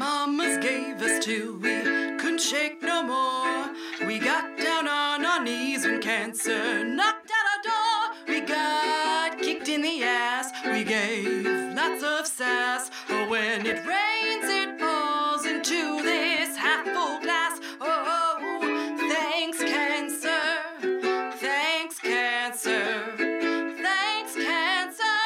mamas gave us till we couldn't shake no more. We got down on our knees when cancer knocked at our door. We got kicked in the ass. We gave lots of sass. Oh, when it rains, it falls into this half full glass. Oh, thanks, cancer. Thanks, cancer. Thanks, cancer.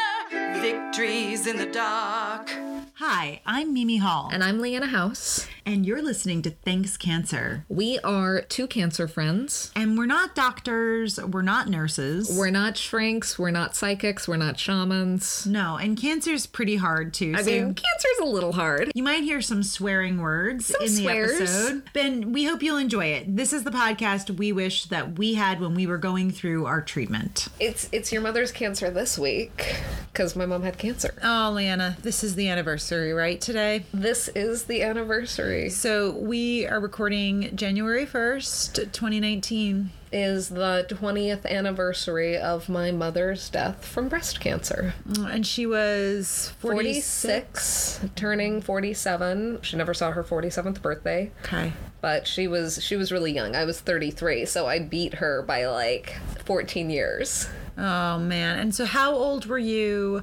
Victories in the dark. Hi, I'm Mimi Hall, And I'm Leanna House. And you're listening to Thanks Cancer. We are two cancer friends. And we're not doctors, we're not nurses. We're not shrinks, we're not psychics, we're not shamans. no, and cancer's pretty hard too. I so mean, cancer's a little hard. you might hear some swearing words Some in the swears. episode. Ben, we hope you'll enjoy it. This is the podcast we wish that we had when we were going through our treatment. It's it's your mother's cancer this week because my mom had cancer. Oh, Leanna, this is the anniversary, right? Today. This is the anniversary. So we are recording January 1st, 2019. Is the 20th anniversary of my mother's death from breast cancer. Mm, and she was 46, turning 47. She never saw her 47th birthday. Okay. But she was she was really young. I was 33, so I beat her by like 14 years. Oh man. And so how old were you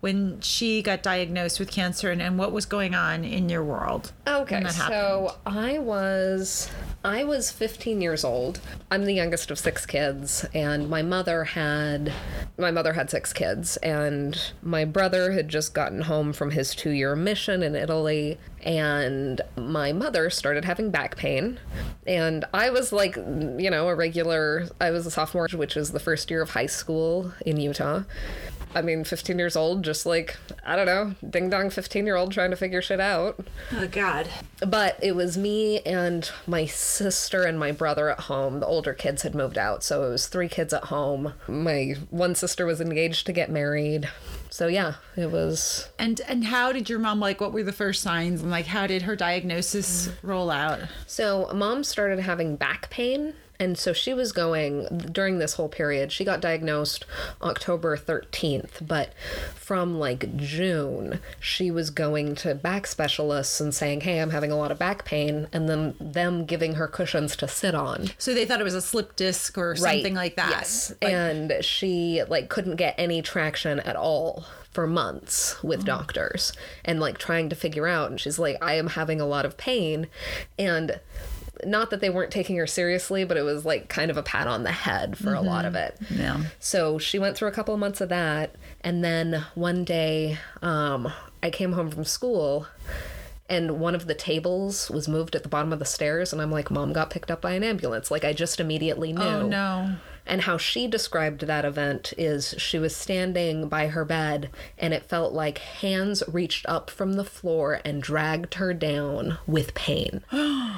when she got diagnosed with cancer and, and what was going on in your world? Okay, so I was I was 15 years old. I'm the youngest of six kids and my mother had my mother had six kids and my brother had just gotten home from his 2-year mission in Italy and my mother started having back pain and I was like, you know, a regular I was a sophomore which was the first year of high school in Utah. I mean, 15 years old, just like, I don't know, ding dong 15 year old trying to figure shit out. Oh god. But it was me and my sister and my brother at home. The older kids had moved out, so it was three kids at home. My one sister was engaged to get married. So yeah, it was And and how did your mom like what were the first signs and like how did her diagnosis mm. roll out? So, mom started having back pain. And so she was going during this whole period. She got diagnosed October 13th, but from like June, she was going to back specialists and saying, Hey, I'm having a lot of back pain. And then them giving her cushions to sit on. So they thought it was a slip disc or something like that. Yes. Like- and she like couldn't get any traction at all for months with oh. doctors and like trying to figure out and she's like I am having a lot of pain and not that they weren't taking her seriously, but it was like kind of a pat on the head for a lot of it. Yeah. So she went through a couple of months of that, and then one day, um, I came home from school, and one of the tables was moved at the bottom of the stairs, and I'm like, "Mom got picked up by an ambulance." Like I just immediately knew. Oh no. And how she described that event is she was standing by her bed and it felt like hands reached up from the floor and dragged her down with pain.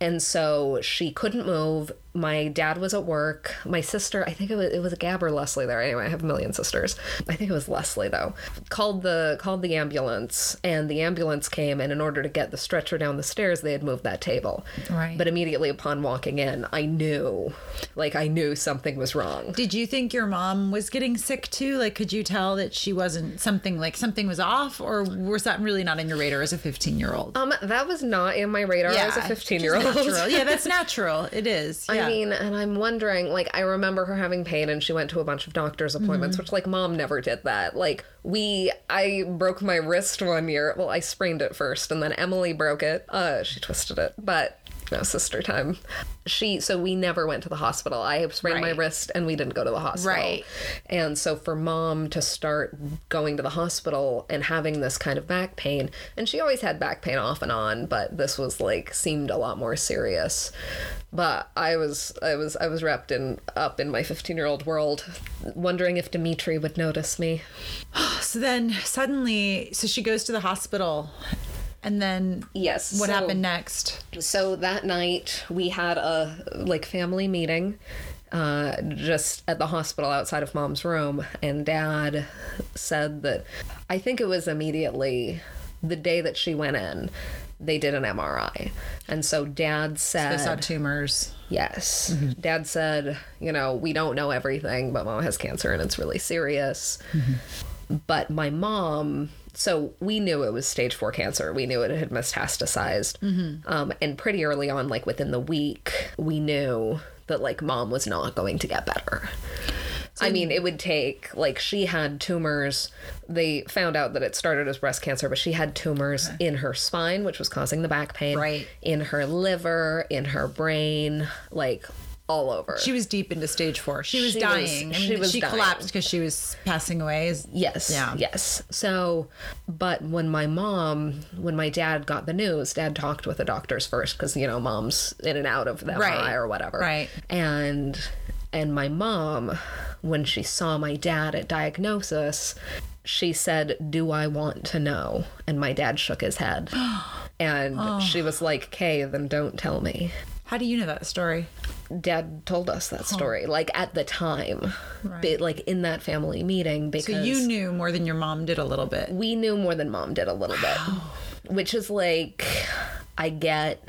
and so she couldn't move. My dad was at work. My sister, I think it was it was Gab or Leslie there. Anyway, I have a million sisters. I think it was Leslie though. Called the called the ambulance and the ambulance came and in order to get the stretcher down the stairs, they had moved that table. Right. But immediately upon walking in, I knew like I knew something was wrong. Did you think your mom was getting sick too? Like could you tell that she wasn't something like something was off or was that really not in your radar as a 15-year-old? Um, that was not in my radar as a 15 year old. Yeah, that's natural. It is. Yeah. I mean, and I'm wondering, like, I remember her having pain and she went to a bunch of doctor's appointments, Mm-hmm. which, like, mom never did that. Like, we, I broke my wrist one year. Well, I sprained it first and then Emily broke it. Uh, she twisted it, but no, sister time. She, so we never went to the hospital. I sprained my wrist and we didn't go to the hospital. Right. And so for mom to start going to the hospital and having this kind of back pain, and she always had back pain off and on, but this was like seemed a lot more serious. But I was I was I was wrapped in up in my 15-year-old world wondering if Dimitri would notice me. so then suddenly so she goes to the hospital and then Yes. what so- happened next? So that night we had a like family meeting uh, just at the hospital outside of mom's room, and dad said that I think it was immediately the day that she went in. They did an MRI. And so dad said They said, saw tumors. Yes. Dad said, you know, we don't know everything, but mom has cancer and it's really serious. But my mom, so we knew it was stage four cancer. We knew it had metastasized. Um, and pretty early on, like within the week, we knew that like mom was not going to get better. I mean, it would take, like, she had tumors. They found out that it started as breast cancer, but she had tumors in her spine, which was causing the back pain. Right. In her liver, in her brain, like, all over. She was deep into stage four. She was She was- dying. I she was she dying. collapsed because she was passing away. Yes. Yeah. Yes. So, but when my mom, when my dad got the news, dad talked with the doctors first because, you know, mom's in and out of the MRI Right. or whatever. Right. And, and my mom, when she saw my dad at diagnosis, she said, Do I want to know? And my dad shook his head. And Oh. she was like, Kay, then don't tell me. How do you know that story? Dad told us that story, like at the time, Bi- like in that family meeting, because So you knew more than your mom did a little bit. we knew more than mom did a little bit which is like i get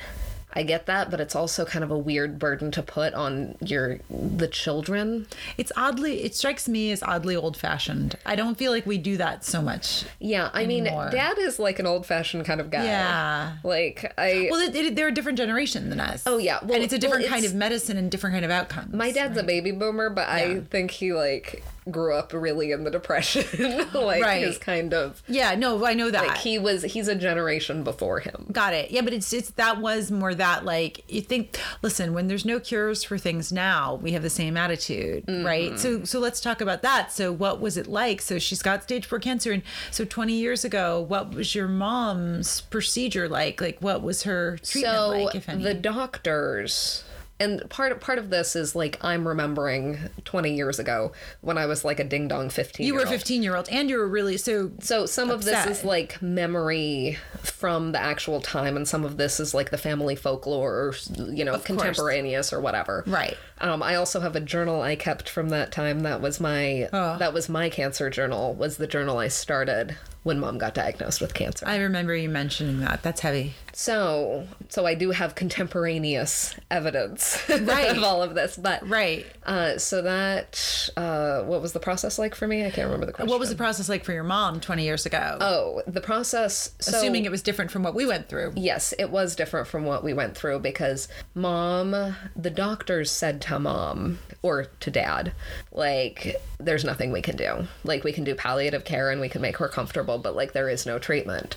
i get that but it's also kind of a weird burden to put on your the children It's oddly, it strikes me as oddly old fashioned. I don't feel like we do that so much. yeah i mean dad is like an old-fashioned kind of guy Yeah. like i Well, it, it, they're a different generation than us. Oh, yeah. Well, and it's a different well, kind of medicine and different kind of outcomes. my dad's a baby boomer but i think he like grew up really in the depression like Right. his kind of Yeah, no, I know that. like he was he's a generation before him Got it. Yeah, but it's it's that was more that like you think. Listen, when there's no cures for things now, we have the same attitude, Mm-hmm. right? So so let's talk about that. So what was it like? So she's got stage four cancer, and so 20 years ago, what was your mom's procedure like? Like what was her treatment so like? If any? the doctors and part part of this is like I'm remembering 20 years ago when I was like a ding dong 15. you were a 15 year old, and you were really so. So some of this is like memory from the actual time, and some of this is like the family folklore, or you know, course. contemporaneous or whatever. Right. Um, I also have a journal I kept from that time. That was my Oh. that was my cancer journal. Was the journal I started when mom got diagnosed with cancer. I remember you mentioning that. That's heavy. So, so I do have contemporaneous evidence Right. of all of this, but Right. Uh, so that uh, what was the process like for me? I can't remember the question. What was the process like for your mom 20 years ago? Oh, the process. So, Assuming it was different from what we went through. Yes, it was different from what we went through because mom, the doctors said to mom or to dad, like, there's nothing we can do. Like, we can do palliative care and we can make her comfortable, but like, there is no treatment.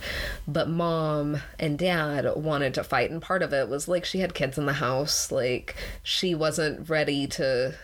But mom and dad wanted to fight, and part of it was like she had kids in the house. Like, she wasn't ready to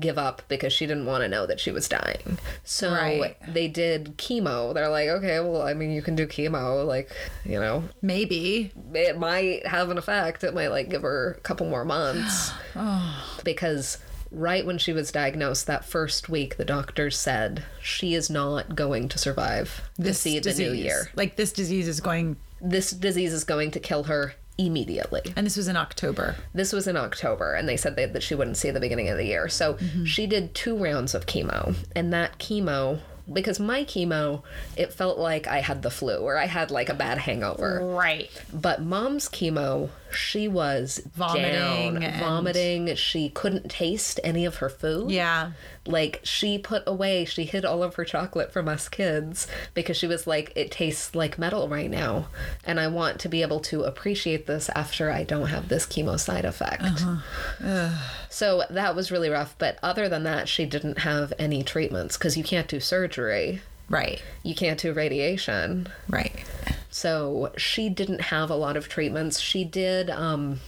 give up because she didn't want to know that she was dying. So Right. they did chemo. They're like, okay, well, I mean, you can do chemo. Like, you know, Maybe. it might have an effect. It might like give her a couple more months. Oh. Because right when she was diagnosed, that first week, the doctors said she is not going to survive to see the new year. Like this disease is going, This disease is going to kill her immediately. and this was in October. This was in October, and they said they, that she wouldn't see the beginning of the year. So mm-hmm. she did two rounds of chemo, and that chemo. Because my chemo, it felt like I had the flu or I had like a bad hangover. Right. But mom's chemo, she was Vomiting down, vomiting. She couldn't taste any of her food. Yeah. Like she put away, she hid all of her chocolate from us kids because she was like, it tastes like metal right now. And I want to be able to appreciate this after I don't have this chemo side effect. Uh-huh. So that was really rough. But other than that, she didn't have any treatments because you can't do surgery, Right. you can't do radiation. Right. So she didn't have a lot of treatments. She did, um,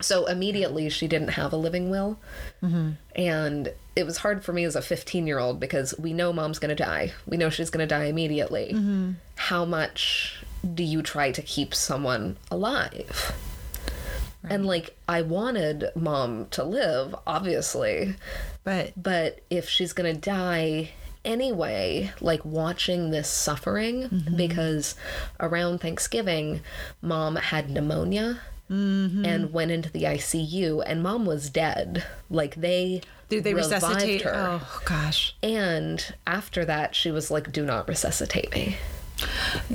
so immediately she didn't have a living will. And it was hard for me as a 15 year old because we know mom's going to die. We know she's going to die immediately. How much do you try to keep someone alive? And like, I wanted mom to live, obviously. But But if she's gonna die anyway, like watching this suffering, mm-hmm. because around Thanksgiving, mom had pneumonia mm-hmm. and went into the ICU, and mom was dead. Like they did they resuscitate her. Oh gosh. And after that, she was like, "Do not resuscitate me."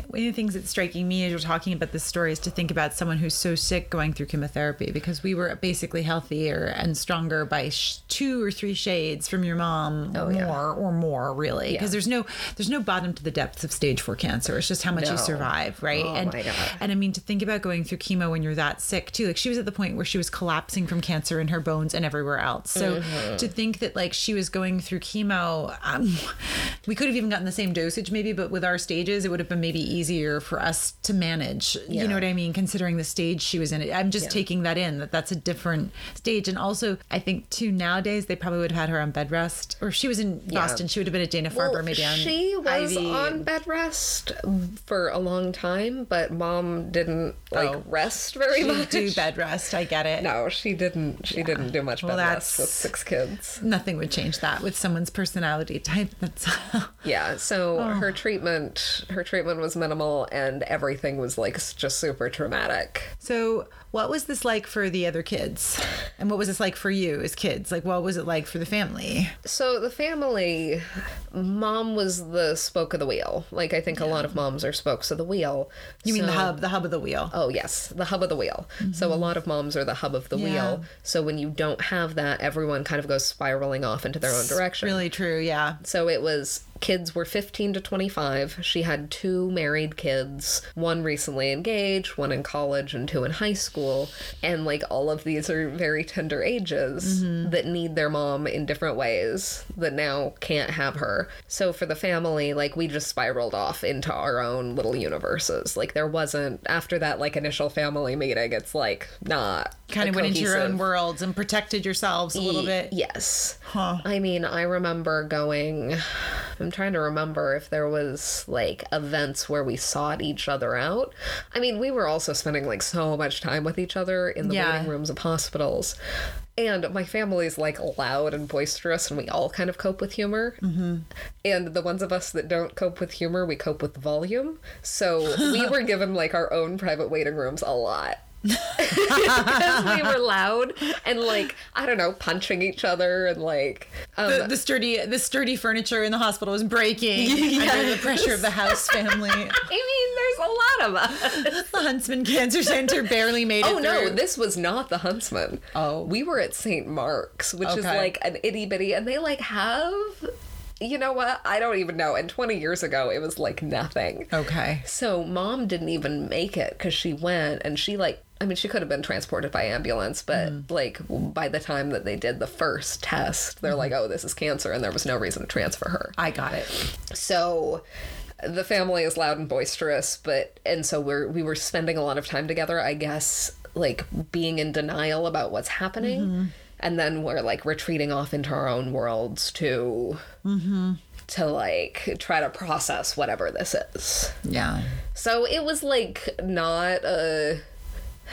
One of the things that's striking me as you're talking about this story is to think about someone who's so sick going through chemotherapy because we were basically healthier and stronger by sh- two or three shades from your mom or Oh, yeah. more or more really because Yeah. there's no there's no bottom to the depths of stage 4 cancer it's just how much you survive right Oh, and and I mean to think about going through chemo when you're that sick too like she was at the point where she was collapsing from cancer in her bones and everywhere else so Mm-hmm. to think that like she was going through chemo um, we could have even gotten the same dosage maybe but with our stages it would have been maybe easier for us to manage you know what i mean considering the stage she was in i'm just Yeah. taking that in that that's a different stage and also i think too nowadays they probably would have had her on bed rest or she was in boston she would have been at dana farber Well, maybe on she was IV. on bed rest for a long time, but mom didn't like Oh. rest very She much. do bed rest i get it No, she didn't. She didn't do much Well, bed rest with that's- six kids. nothing would change that with someone's personality type that's Yeah, so Oh. her treatment, her treatment was minimal, and everything was like just super traumatic. So, what was this like for the other kids? And what was this like for you as kids? Like, what was it like for the family? So the family, mom was the spoke of the wheel. Like I think a lot of moms are spokes of the wheel. You mean the hub, the hub of the wheel? Oh yes, the hub of the wheel. So a lot of moms are the hub of the Mm-hmm. Yeah. wheel. So when you don't have that, everyone kind of goes spiraling off into their own direction. Really true, yeah. So it was kids were 15 to 25. She had two married kids, one recently engaged, one in college, and two in high school. And like all of these are very tender ages Mm-hmm. that need their mom in different ways that now can't have her. So for the family, like we just spiraled off into our own little universes. Like there wasn't, after that like initial family meeting, it's like not. Kind of went into your own worlds and protected yourselves a little Ye- bit. Yes. Huh. I mean, I remember going. I'm trying to remember if there was like events where we sought each other out. I mean, we were also spending like so much time with each other in the Yeah. waiting rooms of hospitals. And my family's like loud and boisterous, and we all kind of cope with humor. Mm-hmm. And the ones of us that don't cope with humor, we cope with volume. So we were given like our own private waiting rooms a lot because we were loud and like I don't know, punching each other and like um, The, the sturdy, the sturdy furniture in the hospital was breaking under the pressure of the House family. I mean, there's a lot of us. the Huntsman Cancer Center barely made it Oh no, this was not the Huntsman. Oh. we were at St. Mark's, which is like an itty bitty, and they like have. You know what? I don't even know. And 20 years ago, it was like nothing. okay. So mom didn't even make it because she went and she like I mean she could have been transported by ambulance, but Mm. like by the time that they did the first test, they're Mm-hmm. like, oh, this is cancer, and there was no reason to transfer her. I got it. So the family is loud and boisterous, but and so we're we were spending a lot of time together, I guess, like being in denial about what's happening. Mm-hmm. And then we're like retreating off into our own worlds to Mm-hmm. to like try to process whatever this is. Yeah. So it was like not a.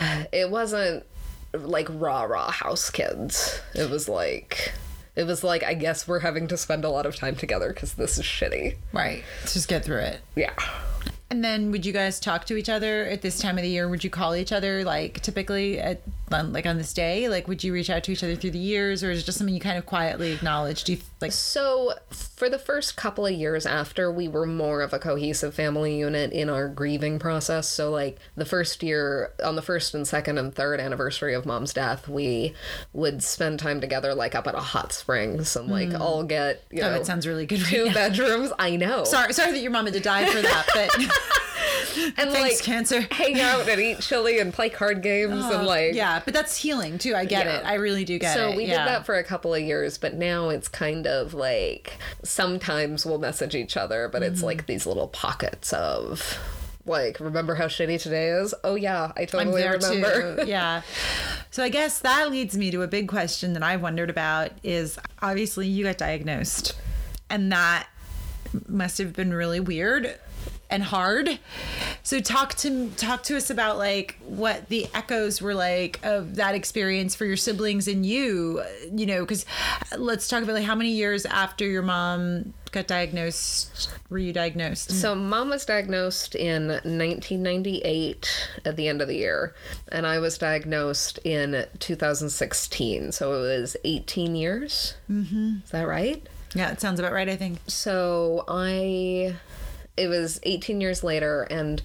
It wasn't like rah rah house kids. It was like. It was like, I guess we're having to spend a lot of time together because this is shitty. Right. Let's just get through it. Yeah. And then would you guys talk to each other at this time of the year? Would you call each other like typically at on, like on this day? Like would you reach out to each other through the years or is it just something you kind of quietly acknowledge? Do you like So, for the first couple of years after, we were more of a cohesive family unit in our grieving process. So, like the first year, on the first and second and third anniversary of mom's death, we would spend time together, like up at a hot springs and like hmm. all get, you Oh, know, that sounds really good right two now. bedrooms. I know. Sorry sorry that your mom had to die for that, but and thanks like cancer. hang out and eat chili and play card games and like yeah, but that's healing too. I get Yeah. it. I really do get so it. So we yeah. did that for a couple of years, but now it's kind of like sometimes we'll message each other, but Mm-hmm. it's like these little pockets of like, remember how shitty today is? Oh yeah, I totally remember. too. Yeah. So I guess that leads me to a big question that I've wondered about is obviously you got diagnosed and that must have been really weird and hard. So talk to talk to us about like what the echoes were like of that experience for your siblings and you, you know, cuz let's talk about like how many years after your mom got diagnosed were you diagnosed? So mom was diagnosed in 1998 at the end of the year, and I was diagnosed in 2016. So it was 18 years. Mm-hmm. Is that right? Yeah, it sounds about right, I think. So I it was 18 years later and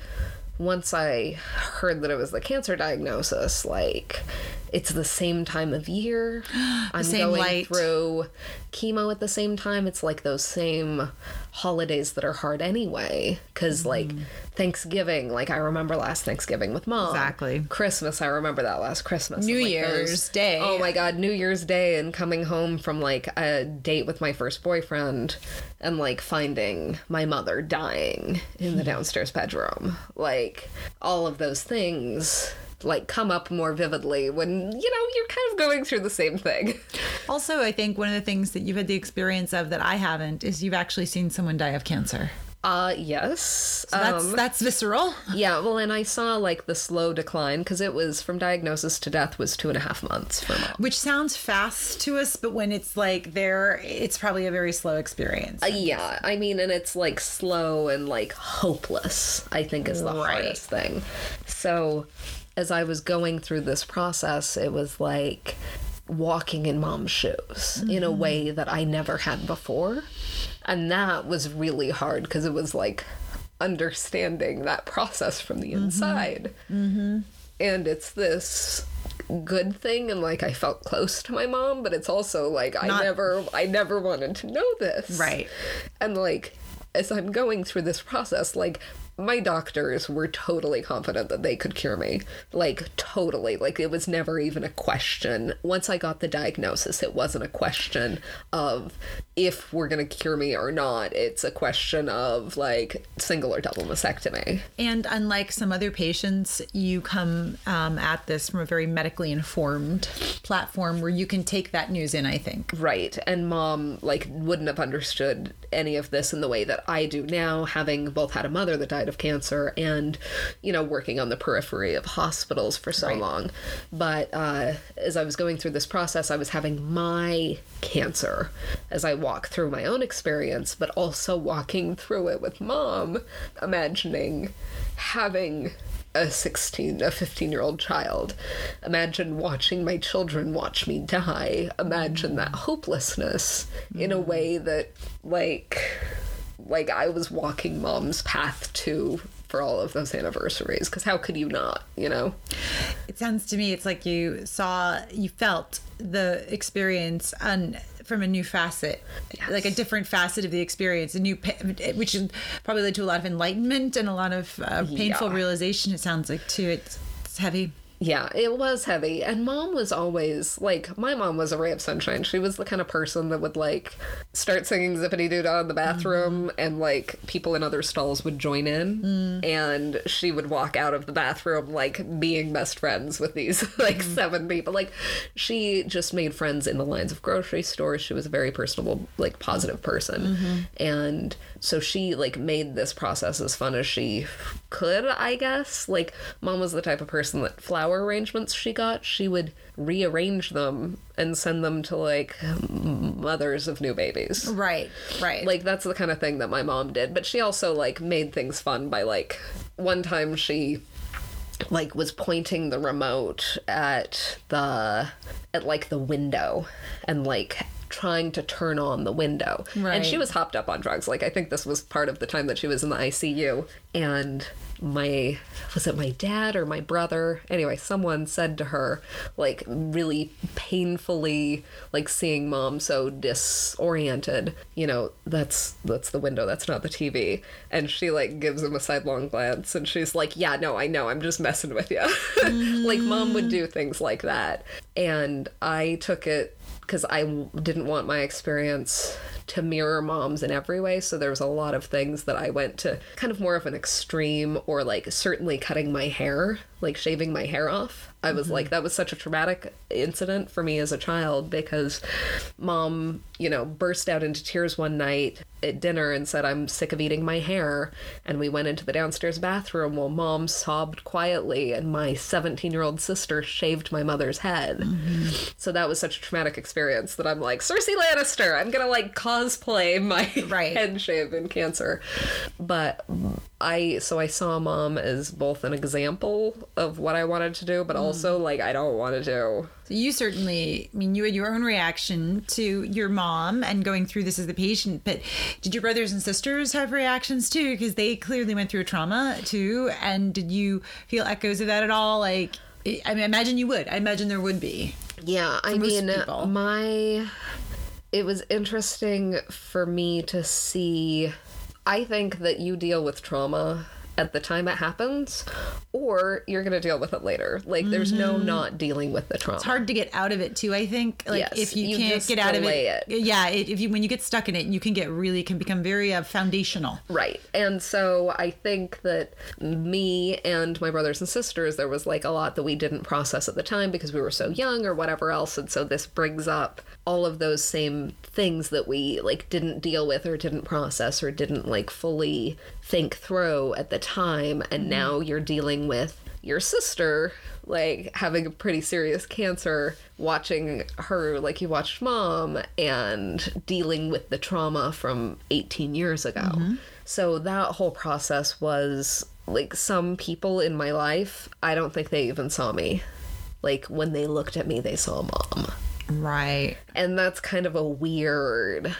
once I heard that it was the cancer diagnosis, like it's the same time of year. I'm going light. through chemo at the same time. It's like those same holidays that are hard anyway. Because, mm-hmm. like, Thanksgiving, like, I remember last Thanksgiving with mom. Exactly. Christmas, I remember that last Christmas. New like, Year's Day. Oh my God, New Year's Day and coming home from, like, a date with my first boyfriend and, like, finding my mother dying in the hmm. downstairs bedroom. Like, all of those things. Like come up more vividly when you know you're kind of going through the same thing. Also, I think one of the things that you've had the experience of that I haven't is you've actually seen someone die of cancer. Uh, yes. That's Um, that's visceral. yeah, well, and I saw like the slow decline because it was from diagnosis to death was two and a half months for mom. Which sounds fast to us, but when it's like there, it's probably a very slow experience. Uh, yeah, I mean, and it's like slow and like hopeless, I think is the Right. hardest thing. So, as I was going through this process, it was like walking in mom's shoes in a way that I never had before. And that was really hard because it was like understanding that process from the inside. Mm-hmm. And it's this good thing and like I felt close to my mom but it's also like I never I never wanted to know this. Right. And like, as I'm going through this process, like, my doctors were totally confident that they could cure me. Like, totally. Like, it was never even a question. Once I got the diagnosis, it wasn't a question of if we're going to cure me or not. It's a question of, like, single or double mastectomy. And unlike some other patients, you come um, at this from a very medically informed platform where you can take that news in, I think. Right. And mom, like, wouldn't have understood any of this in the way that I do now, having both had a mother that died of cancer and, you know, working on the periphery of hospitals for so Right. long. But uh, as I was going through this process, I was having my cancer as I walk through my own experience, but also walking through it with mom, imagining having a 16 a 15 year old child. Imagine watching my children watch me die. Imagine that hopelessness in a way that like like i was walking mom's path to for all of those anniversaries because how could you not you know? It sounds to me it's like you saw, you felt the experience on from a new facet, like a different facet of the experience, a new, which probably led to a lot of enlightenment and a lot of uh, painful Yeah. realization. It sounds like too. It's, it's heavy. Yeah, it was heavy. And mom was always like, my mom was a ray of sunshine. She was the kind of person that would like start singing Zippity Doo Dah in the bathroom, mm-hmm. and like people in other stalls would join in. Mm. And she would walk out of the bathroom like being best friends with these like mm-hmm. seven people. Like she just made friends in the lines of grocery stores. She was a very personable, like positive person. Mm-hmm. And so she like made this process as fun as she could, I guess. Like mom was the type of person that flower arrangements she got, she would rearrange them and send them to like mothers of new babies. Right. Right. Like that's the kind of thing that my mom did, but she also like made things fun by like one time she like was pointing the remote at the at like the window and like trying to turn on the window. Right. And she was hopped up on drugs. Like I think this was part of the time that she was in the ICU and my was it my dad or my brother? Anyway someone said to her like really painfully like seeing mom so disoriented. You know that's that's the window that's not the tv and she like gives him a sidelong glance and she's like yeah no i know i'm just messing with you like mom would do things like that. And i took it because I didn't want my experience to mirror mom's in every way. So there was a lot of things that I went to kind of more of an extreme or like certainly cutting my hair, like shaving my hair off. I was like, mm-hmm. that was such a traumatic incident for me as a child because mom, you know, burst out into tears one night at dinner and said, I'm sick of eating my hair. And we went into the downstairs bathroom while mom sobbed quietly and my 17 year old sister shaved my mother's head. Mm-hmm. So that was such a traumatic experience that I'm like, Cersei Lannister, I'm gonna like cause cosplay my Right. head shape in cancer. But I so I saw mom as both an example of what I wanted to do, but Mm. also like I don't want to do. So you certainly, I mean, you had your own reaction to your mom and going through this as the patient, but did your brothers and sisters have reactions too? Because they clearly went through a trauma too. And did you feel echoes of that at all? Like, I mean, I imagine you would. I imagine there would be. Yeah, I mean, people. my. It was interesting for me to see. I think that you deal with trauma at the time it happens, or you're going to deal with it later. Like, there's no not dealing with the trauma. Mm-hmm. It's hard to get out of it too. I think, like, Yes, if you, you can't get out of it, it. yeah, it, if you when you get stuck in it, you can get really can become very uh, foundational. Right. And so I think that me and my brothers and sisters, there was like a lot that we didn't process at the time because we were so young or whatever else. And so this brings up all of those same things that we like didn't deal with or didn't process or didn't like fully think through at the time. And mm-hmm. now you're dealing with your sister like having a pretty serious cancer watching her like you watched mom and dealing with the trauma from 18 years ago mm-hmm. so that whole process was like some people in my life i don't think they even saw me like when they looked at me they saw mom Right. and that's kind of a weird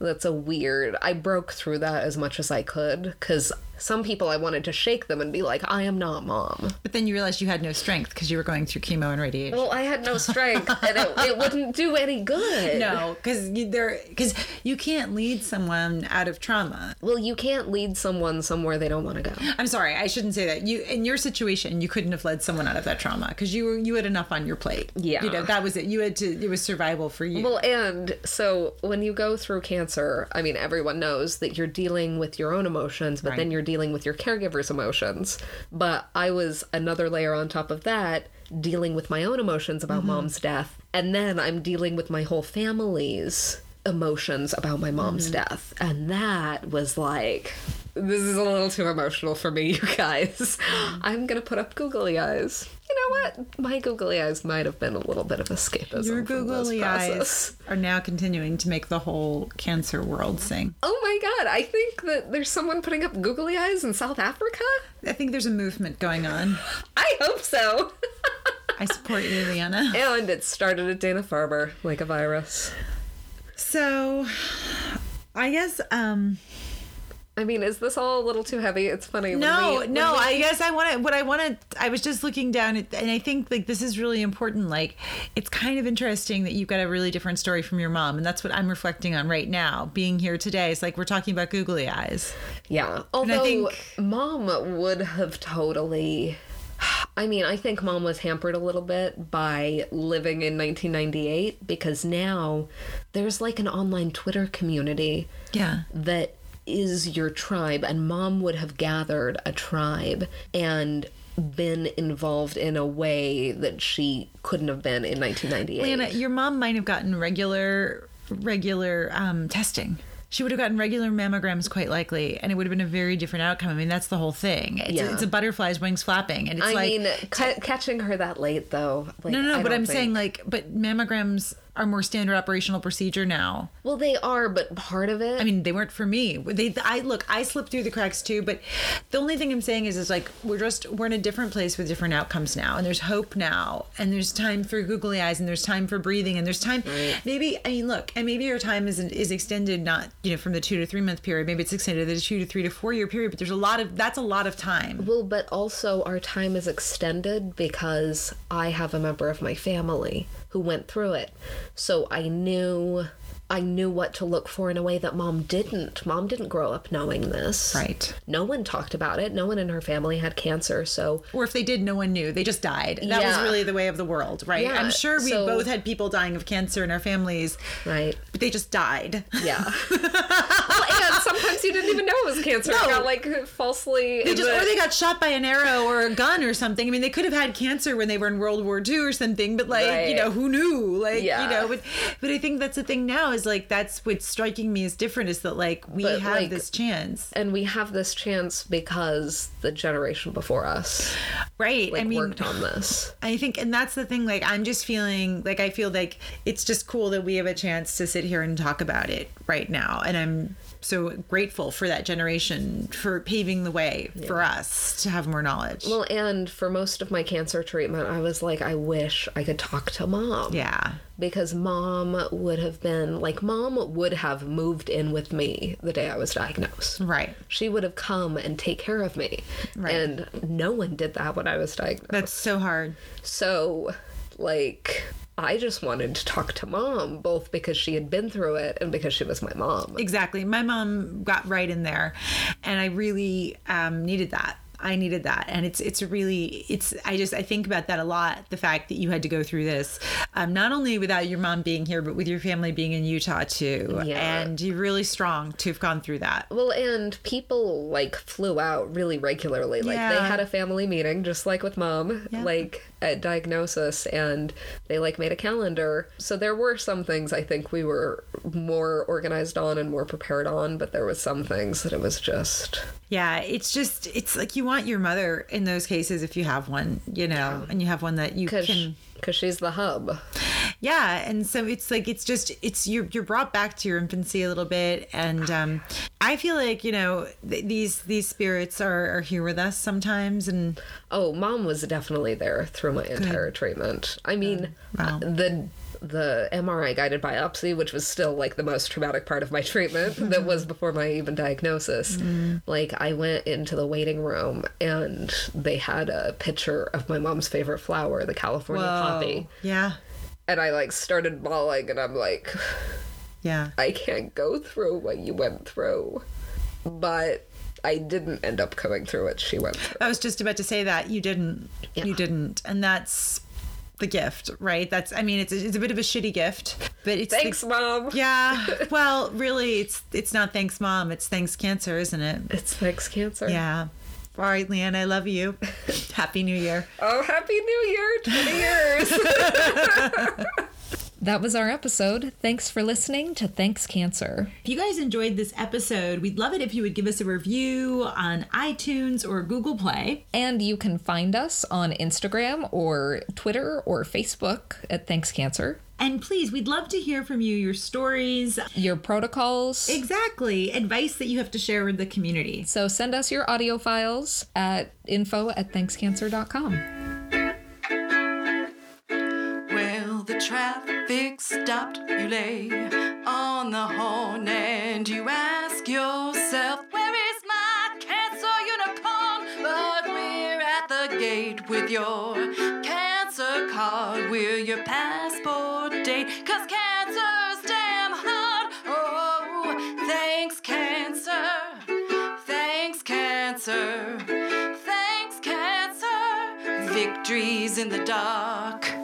that's a weird i broke through that as much as i could because some people i wanted to shake them and be like i am not mom But then you realized you had no strength because you were going through chemo and radiation. well i had no strength and it, it wouldn't do any good No, because you, there, because you can't lead someone out of trauma. well you can't lead someone somewhere they don't want to go I'm sorry, I shouldn't say that. You, in your situation, you couldn't have led someone out of that trauma because you were, you had enough on your plate. Yeah. you know that was it. You had to. It was survival for you. Well, and so when you go through cancer, I mean, everyone knows that you're dealing with your own emotions, but then you're dealing with your caregiver's emotions. But I was another layer on top of that, dealing with my own emotions about mm-hmm. mom's death. And then I'm dealing with my whole family's emotions about my mom's mm-hmm. death. And that was like. This is a little too emotional for me, you guys. Mm-hmm. I'm gonna put up googly eyes. You know what? My googly eyes might have been a little bit of escapism. your googly eyes are now continuing to make the whole cancer world sing. Oh my god, I think that there's someone putting up googly eyes in South Africa? I think there's a movement going on. I hope so. I support you, Leanna. and it started at Dana Farber like a virus. So, I guess um I mean, is this all a little too heavy? It's funny. when no, we- when no. we- I guess I want to. What I want to. I was just looking down, at, and I think like this is really important. Like, it's kind of interesting that you've got a really different story from your mom, and that's what I'm reflecting on right now. Being here today, it's like we're talking about googly eyes. Yeah. I Although think- mom would have totally. I mean, I think mom was hampered a little bit by living in 1998 because now there's like an online Twitter community Yeah. that is your tribe and mom would have gathered a tribe and been involved in a way that she couldn't have been in 1998 Lana, your mom might have gotten regular, regular um, testing. She would have gotten regular mammograms, quite likely, and it would have been a very different outcome. I mean, that's the whole thing. It's, Yeah. it's a butterfly's wings flapping, and it's i like mean ca- catching her that late though like, no, no, no. But I'm think- saying like, but mammograms are more standard operational procedure now. well they are but part of it I mean, they weren't for me. They, I look, I slipped through the cracks too. But the only thing I'm saying is, is like we're just we're in a different place with different outcomes now, and there's hope now, and there's time for googly eyes, and there's time for breathing, and there's time. Right. Maybe I mean, look, and maybe your time is is extended not you know from the two to three month period. Maybe it's extended to the two to three to four year period. But there's a lot of that's a lot of time. well but also our time is extended because i have a member of my family who went through it. So i knew I knew what to look for in a way that mom didn't. Mom didn't grow up knowing this. Right. No one talked about it. No one in her family had cancer. So Or if they did, no one knew. They just died. That was really the way of the world, right? Yeah, I'm sure we so- both had people dying of cancer in our families, right. but they just died. Yeah. well, and sometimes you didn't even know it was cancer. No. It got like falsely. They just, but- or they got shot by an arrow or a gun or something. I mean, they could have had cancer when they were in World War II or something, but like, Right. you know, who knew? Like, Yeah. you know, but, but I think that's the thing now is like, that's what's striking me as different is that like, we But, have like- this chance. and we have this chance because the generation before us Right. like I mean, worked on this. I think, and that's the thing. Like, I'm just feeling like I feel like it's just cool that we have a chance to sit here and talk about it right now. And I'm so grateful for that generation for paving the way for us to have more knowledge. Well, and for most of my cancer treatment, I was like, I wish I could talk to mom. yeah. Because mom would have been like, mom would have moved in with me the day I was diagnosed. Right. She would have come and take care of me. Right. And no one did that when I was diagnosed. That's so hard. So, like, I just wanted to talk to mom, both because she had been through it and because she was my mom. Exactly. My mom got right in there, and I really um, needed that. I needed that, and it's it's really it's. I just I think about that a lot. The fact that you had to go through this, um, not only without your mom being here, but with your family being in Utah too. Yeah. And you're really strong to have gone through that. Well, and people like flew out really regularly. Like they had a family meeting, just like with mom, Yeah. like at diagnosis, and they like made a calendar. So there were some things I think we were more organized on and more prepared on, but there was some things that it was just Yeah, it's just it's like you want your mother in those cases if you have one, you know, and you have one that you can because she's the hub. Yeah and so it's like it's just it's you're, you're brought back to your infancy a little bit and um i feel like you know th- these these spirits are, are here with us sometimes and Oh, mom was definitely there through my entire treatment. I mean, wow. the the MRI guided biopsy, which was still like the most traumatic part of my treatment, that was before my even diagnosis. Like I went into the waiting room and they had a picture of my mom's favorite flower, the California poppy, yeah and I like started bawling, and I'm like, yeah I can't go through what you went through, but. I didn't end up going through what she went through. i was just about to say that you didn't Yeah. you didn't and that's the gift right that's i mean it's a, it's a bit of a shitty gift but it's the- Thanks, mom. yeah well really it's it's not thanks mom it's thanks cancer isn't it It's thanks cancer. yeah all right leanne i love you happy new year Oh, happy new year! 20 years. That was our episode. Thanks for listening to Thanks Cancer. If you guys enjoyed this episode, we'd love it if you would give us a review on iTunes or Google Play. And you can find us on Instagram or Twitter or Facebook at Thanks Cancer. And please, we'd love to hear from you your stories. Your protocols. Exactly. Advice that you have to share with the community. So send us your audio files at info at thankscancer.com. Well, the traffic stopped. You lay on the horn and you ask yourself, Where is my cancer unicorn? But we're at the gate with your We're your passport date. Cause cancer's damn hard. Oh, thanks, cancer. Thanks, cancer. Thanks, cancer. Victories in the dark.